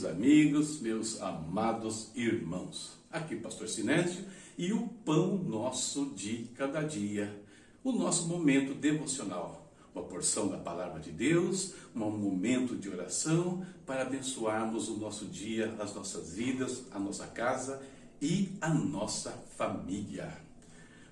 Queridos amigos, meus amados irmãos. Aqui, Pastor Sinésio e o pão nosso de cada dia, o nosso momento devocional, uma porção da palavra de Deus, um momento de oração para abençoarmos o nosso dia, as nossas vidas, a nossa casa e a nossa família.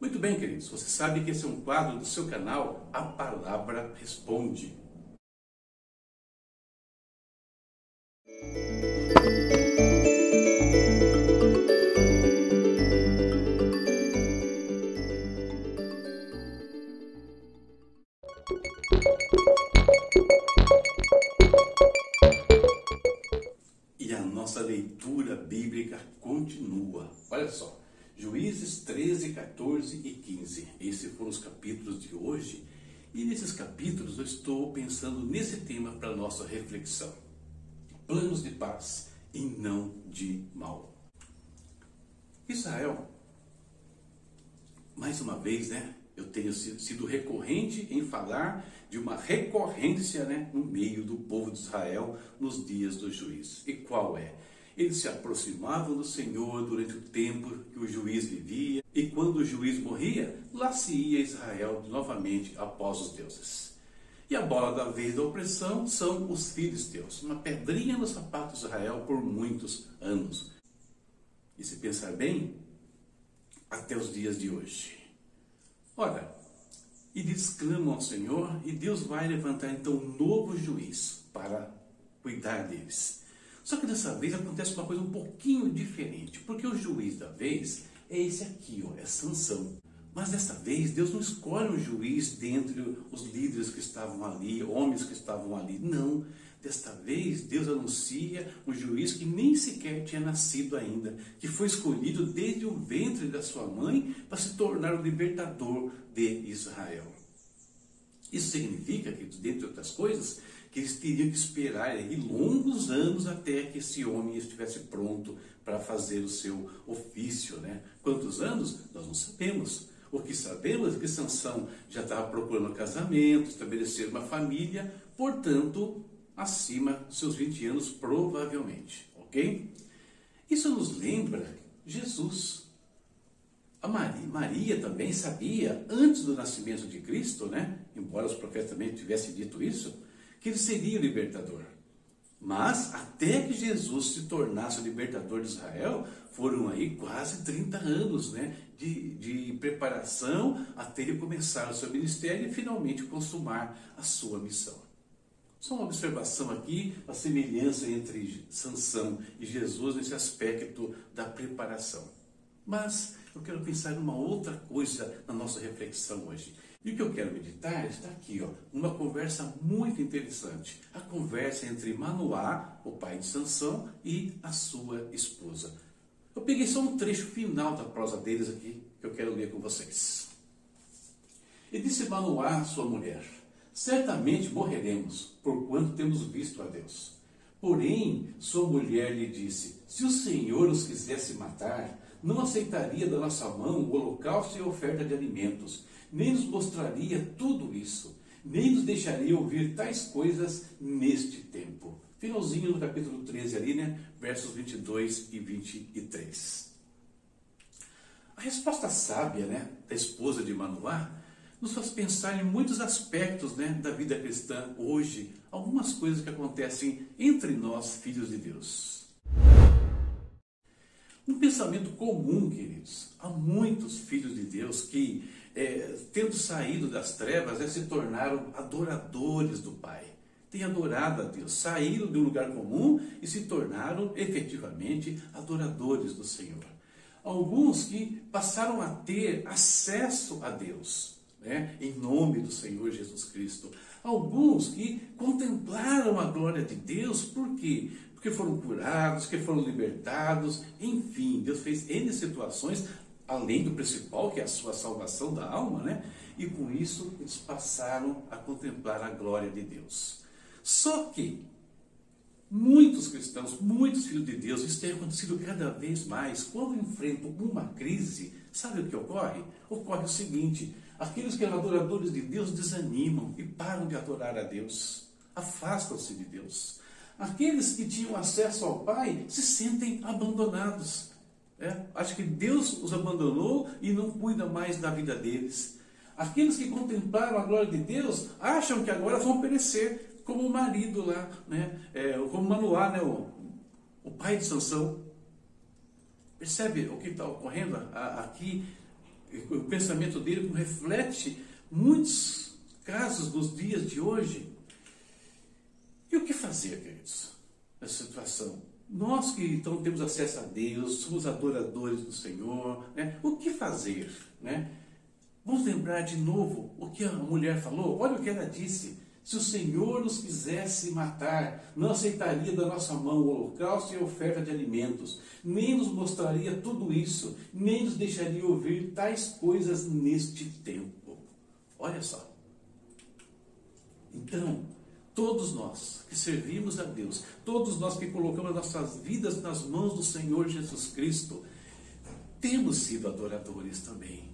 Muito bem, queridos, você sabe que esse é um quadro do seu canal, A Palavra Responde. E nesses capítulos eu estou pensando nesse tema para nossa reflexão planos de paz e não de mal. Israel, mais uma vez, né? Eu tenho sido recorrente em falar de uma recorrência né, no meio do povo de Israel nos dias do juiz. E qual é? Eles se aproximavam do Senhor durante o tempo que o juiz vivia, e quando o juiz morria, lá se ia Israel novamente após os deuses. E a bola da vez da opressão são os filisteus, uma pedrinha no sapato de Israel por muitos anos. E se pensar bem, até os dias de hoje. Ora, eles clamam ao Senhor e Deus vai levantar então um novo juiz para cuidar deles. Só que dessa vez acontece uma coisa um pouquinho diferente, porque o juiz da vez é esse aqui, ó, é Sansão. Mas desta vez, Deus não escolhe um juiz dentre os líderes que estavam ali, homens que estavam ali. Não. Desta vez, Deus anuncia um juiz que nem sequer tinha nascido ainda, que foi escolhido desde o ventre da sua mãe para se tornar o libertador de Israel. Isso significa que, dentre outras coisas, que eles teriam que esperar aí longos anos até que esse homem estivesse pronto para fazer o seu ofício, né? Quantos anos? Nós não sabemos. O que sabemos é que Sansão já estava procurando casamento, estabelecer uma família, portanto, acima dos seus 20 anos, provavelmente. Ok? Isso nos lembra Jesus. A Maria, Maria, também sabia, antes do nascimento de Cristo, né? Embora os profetas também tivessem dito isso, que ele seria o libertador. Mas até que Jesus se tornasse o libertador de Israel, foram aí quase 30 anos né, de, de preparação até ele começar o seu ministério e finalmente consumar a sua missão. Só uma observação aqui, a semelhança entre Sansão e Jesus nesse aspecto da preparação. Mas eu quero pensar numa outra coisa na nossa reflexão hoje. E o que eu quero meditar está aqui, ó, uma conversa muito interessante. A conversa entre Manoá, o pai de Sansão, e a sua esposa. Eu peguei só um trecho final da prosa deles aqui, que eu quero ler com vocês. E disse Manoá, sua mulher, certamente morreremos, porquanto temos visto a Deus. Porém, sua mulher lhe disse, se o Senhor os quisesse matar, não aceitaria da nossa mão o holocausto e a oferta de alimentos, nem nos mostraria tudo isso, nem nos deixaria ouvir tais coisas neste tempo. Finalzinho no capítulo 13 ali, né? Versos 22 e 23. A resposta sábia, né, da esposa de Manoá, nos faz pensar em muitos aspectos né, da vida cristã hoje, algumas coisas que acontecem entre nós, filhos de Deus. Um pensamento comum, queridos, há muitos filhos de Deus que é, tendo saído das trevas, é, se tornaram adoradores do Pai. Têm adorado a Deus, saíram de um lugar comum e se tornaram efetivamente adoradores do Senhor. Alguns que passaram a ter acesso a Deus, né, em nome do Senhor Jesus Cristo. Alguns que contemplaram a glória de Deus, por quê? Porque foram curados, que foram libertados, enfim, Deus fez N situações além do principal, que é a sua salvação da alma, né? E com isso eles passaram a contemplar a glória de Deus. Só que muitos cristãos, muitos filhos de Deus, isso tem acontecido cada vez mais, quando enfrentam uma crise, sabe o que ocorre? Ocorre o seguinte: aqueles que eram adoradores de Deus desanimam e param de adorar a Deus, afastam-se de Deus. Aqueles que tinham acesso ao Pai se sentem abandonados. É? Acho que Deus os abandonou e não cuida mais da vida deles. Aqueles que contemplaram a glória de Deus acham que agora vão perecer, como o marido lá, né? É, como Manoá, né? o, o pai de Sansão. Percebe o que está ocorrendo aqui? O pensamento dele reflete muitos casos nos dias de hoje. E o que fazer, queridos, nessa situação? Nós que então temos acesso a Deus, somos adoradores do Senhor, né? o que fazer? Né? Vamos lembrar de novo o que a mulher falou? Olha o que ela disse. Se o Senhor nos quisesse matar, não aceitaria da nossa mão o holocausto e a oferta de alimentos, nem nos mostraria tudo isso, nem nos deixaria ouvir tais coisas neste tempo. Olha só. Então, todos nós que servimos a Deus, todos nós que colocamos nossas vidas nas mãos do Senhor Jesus Cristo, temos sido adoradores também.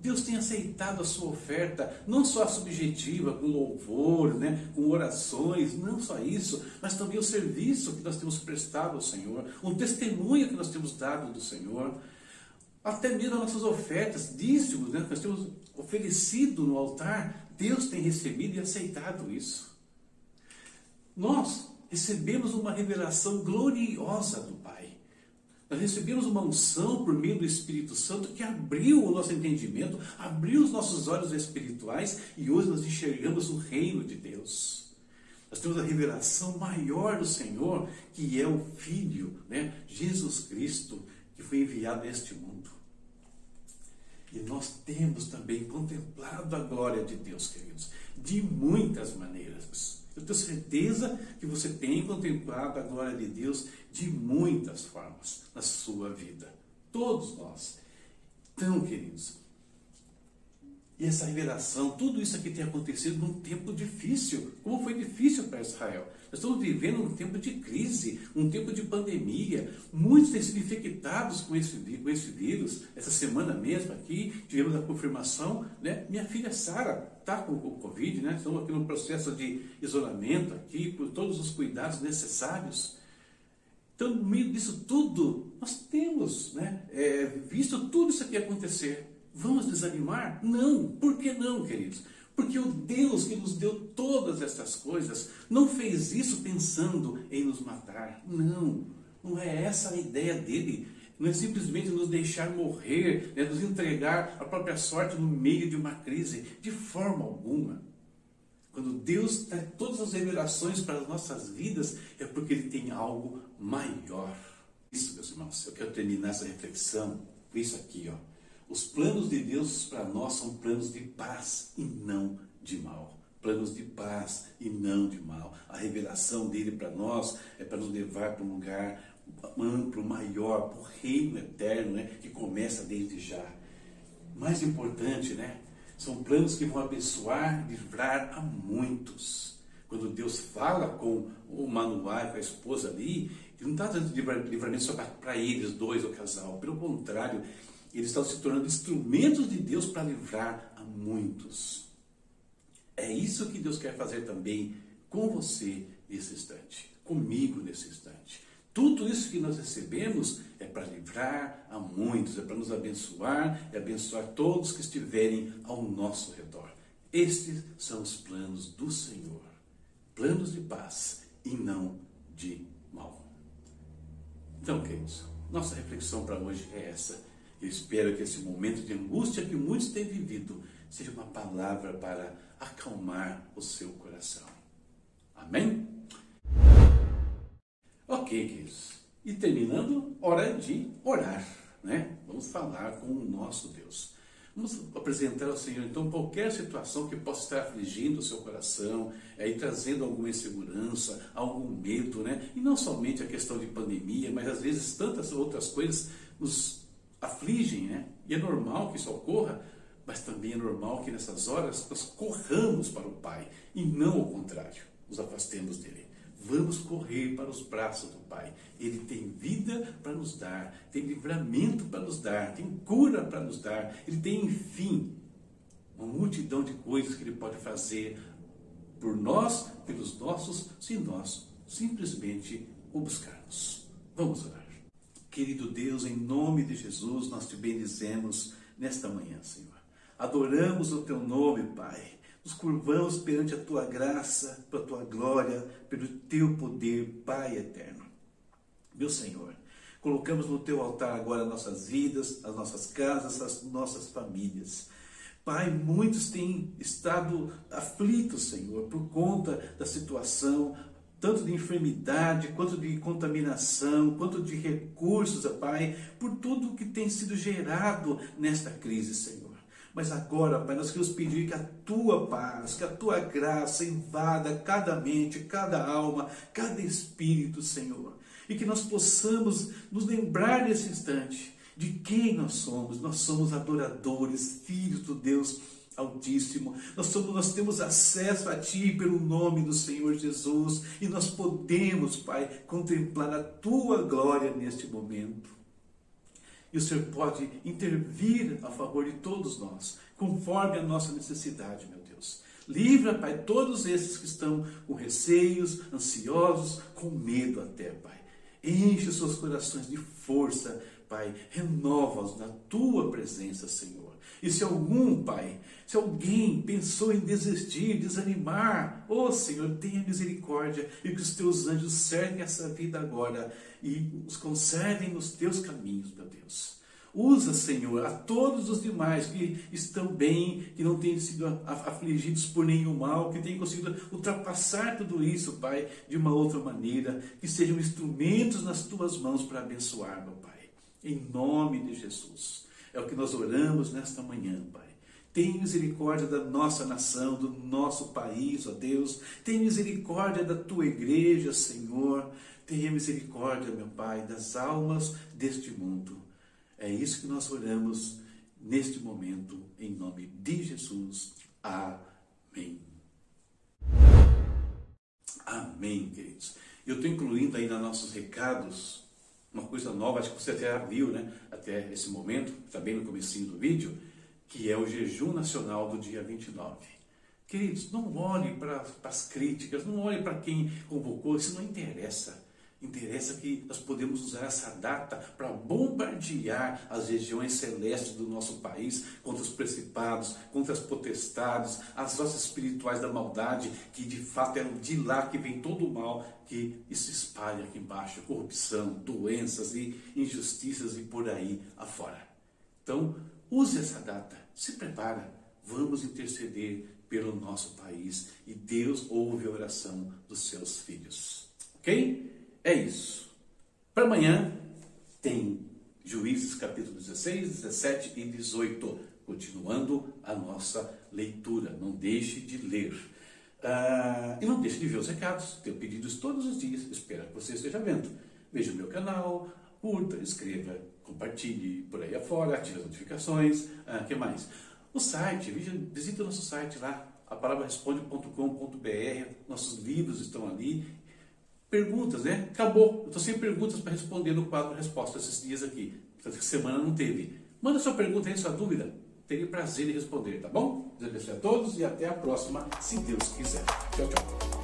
Deus tem aceitado a sua oferta, não só a subjetiva, com louvor, né, com orações, não só isso, mas também o serviço que nós temos prestado ao Senhor, o testemunho que nós temos dado do Senhor, até mesmo as nossas ofertas, dízimos, né, que nós temos oferecido no altar, Deus tem recebido e aceitado isso. Nós recebemos uma revelação gloriosa do Pai. Nós recebemos uma unção por meio do Espírito Santo que abriu o nosso entendimento, abriu os nossos olhos espirituais e hoje nós enxergamos o reino de Deus. Nós temos a revelação maior do Senhor, que é o Filho, né? Jesus Cristo, que foi enviado a este mundo. E nós temos também contemplado a glória de Deus, queridos, de muitas maneiras. Eu tenho certeza que você tem contemplado a glória de Deus de muitas formas na sua vida. Todos nós. Então, queridos, e essa revelação, tudo isso aqui tem acontecido num tempo difícil. Como foi difícil para Israel? Nós estamos vivendo um tempo de crise, um tempo de pandemia. Muitos têm sido infectados com esse, com esse vírus. Essa semana mesmo aqui, tivemos a confirmação, né? Minha filha Sara está com o Covid, né? Estamos aqui no processo de isolamento aqui, por todos os cuidados necessários. Então, no meio disso tudo, nós temos né, é, visto tudo isso aqui acontecer. Vamos desanimar? Não. Por que não, queridos? Porque o Deus que nos deu todas essas coisas não fez isso pensando em nos matar. Não. Não é essa a ideia dele. Não é simplesmente nos deixar morrer, né, nos entregar a própria sorte no meio de uma crise. De forma alguma. Quando Deus dá todas as revelações para as nossas vidas, é porque Ele tem algo maior. Isso, meus irmãos, eu quero terminar essa reflexão com isso aqui, ó. Os planos de Deus para nós são planos de paz e não de mal. Planos de paz e não de mal. A revelação dele para nós é para nos levar para um lugar amplo, maior, para o reino eterno, né, que começa desde já. Mais importante, né? São planos que vão abençoar, livrar a muitos. Quando Deus fala com o Manoá, com a esposa ali, ele não está dando livramento só para eles dois, o casal. Pelo contrário, eles estão se tornando instrumentos de Deus para livrar a muitos. É isso que Deus quer fazer também com você nesse instante, comigo nesse instante. Tudo isso que nós recebemos é para livrar a muitos, é para nos abençoar e abençoar todos que estiverem ao nosso redor. Estes são os planos do Senhor. Planos de paz e não de mal. Então, queridos, nossa reflexão para hoje é essa. Eu espero que esse momento de angústia que muitos têm vivido seja uma palavra para acalmar o seu coração. Amém? E terminando, hora de orar, né? Vamos falar com o nosso Deus. Vamos apresentar ao Senhor, então, qualquer situação que possa estar afligindo o seu coração, aí trazendo alguma insegurança, algum medo, né? E não somente a questão de pandemia, mas às vezes tantas outras coisas nos afligem, né? E é normal que isso ocorra, mas também é normal que nessas horas nós corramos para o Pai e não o contrário, nos afastemos dele. Vamos correr para os braços do Pai. Ele tem vida para nos dar, tem livramento para nos dar, tem cura para nos dar, ele tem, enfim, uma multidão de coisas que ele pode fazer por nós, pelos nossos, se nós simplesmente o buscarmos. Vamos orar. Querido Deus, em nome de Jesus, nós te bendizemos nesta manhã, Senhor. Adoramos o teu nome, Pai. Nos curvamos perante a tua graça, pela tua glória, pelo teu poder, Pai eterno. Meu Senhor, colocamos no teu altar agora nossas vidas, as nossas casas, as nossas famílias. Pai, muitos têm estado aflitos, Senhor, por conta da situação, tanto de enfermidade, quanto de contaminação, quanto de recursos, Pai, por tudo que tem sido gerado nesta crise, Senhor. Mas agora, Pai, nós queremos pedir que a tua paz, que a tua graça invada cada mente, cada alma, cada espírito, Senhor. E que nós possamos nos lembrar nesse instante de quem nós somos. Nós somos adoradores, filhos do Deus Altíssimo. Nós, somos, nós temos acesso a Ti pelo nome do Senhor Jesus e nós podemos, Pai, contemplar a Tua glória neste momento. E o Senhor pode intervir a favor de todos nós, conforme a nossa necessidade, meu Deus. Livra, Pai, todos esses que estão com receios, ansiosos, com medo até, Pai. Enche os seus corações de força, Pai. Renova-os na tua presença, Senhor. E se algum, Pai, se alguém pensou em desistir, desanimar, ó oh, Senhor, tenha misericórdia e que os teus anjos cerquem essa vida agora e os conservem nos teus caminhos, meu Deus. Usa, Senhor, a todos os demais que estão bem, que não têm sido afligidos por nenhum mal, que tenham conseguido ultrapassar tudo isso, Pai, de uma outra maneira, que sejam instrumentos nas tuas mãos para abençoar, meu Pai. Em nome de Jesus. É o que nós oramos nesta manhã, Pai. Tem misericórdia da nossa nação, do nosso país, ó Deus. Tem misericórdia da tua igreja, Senhor. Tenha misericórdia, meu Pai, das almas deste mundo. É isso que nós oramos neste momento, em nome de Jesus. Amém. Amém, queridos. Eu estou incluindo aí nos nossos recados uma coisa nova, acho que você até viu, né? Até esse momento, bem no comecinho do vídeo, que é o jejum nacional do dia 29. Queridos, não olhe para as críticas, não olhe para quem convocou, isso não interessa. Interessa que nós podemos usar essa data para bombardear as regiões celestes do nosso país contra os principados, contra as potestades, as vozes espirituais da maldade, que de fato é de lá que vem todo o mal que se espalha aqui embaixo, corrupção, doenças e injustiças e por aí afora. Então, use essa data, se prepara, vamos interceder pelo nosso país e Deus ouve a oração dos seus filhos. Ok? É isso. Para amanhã tem Juízes capítulo 16, 17 e 18. Continuando a nossa leitura. Não deixe de ler. Ah, e não deixe de ver os recados. Tenho pedidos todos os dias. Espero que você esteja vendo. Veja o meu canal, curta, escreva, compartilhe por aí afora, ative as notificações. O ah, que mais? O site, visite o nosso site lá, a palavra responde.com.br. Nossos livros estão ali Perguntas, né? Acabou. Eu estou sem perguntas para responder no quadro Resposta esses dias aqui. Essa semana não teve. Manda sua pergunta aí, sua dúvida. Teria prazer em responder, tá bom? Deus abençoe a todos e até a próxima, se Deus quiser. Tchau, tchau.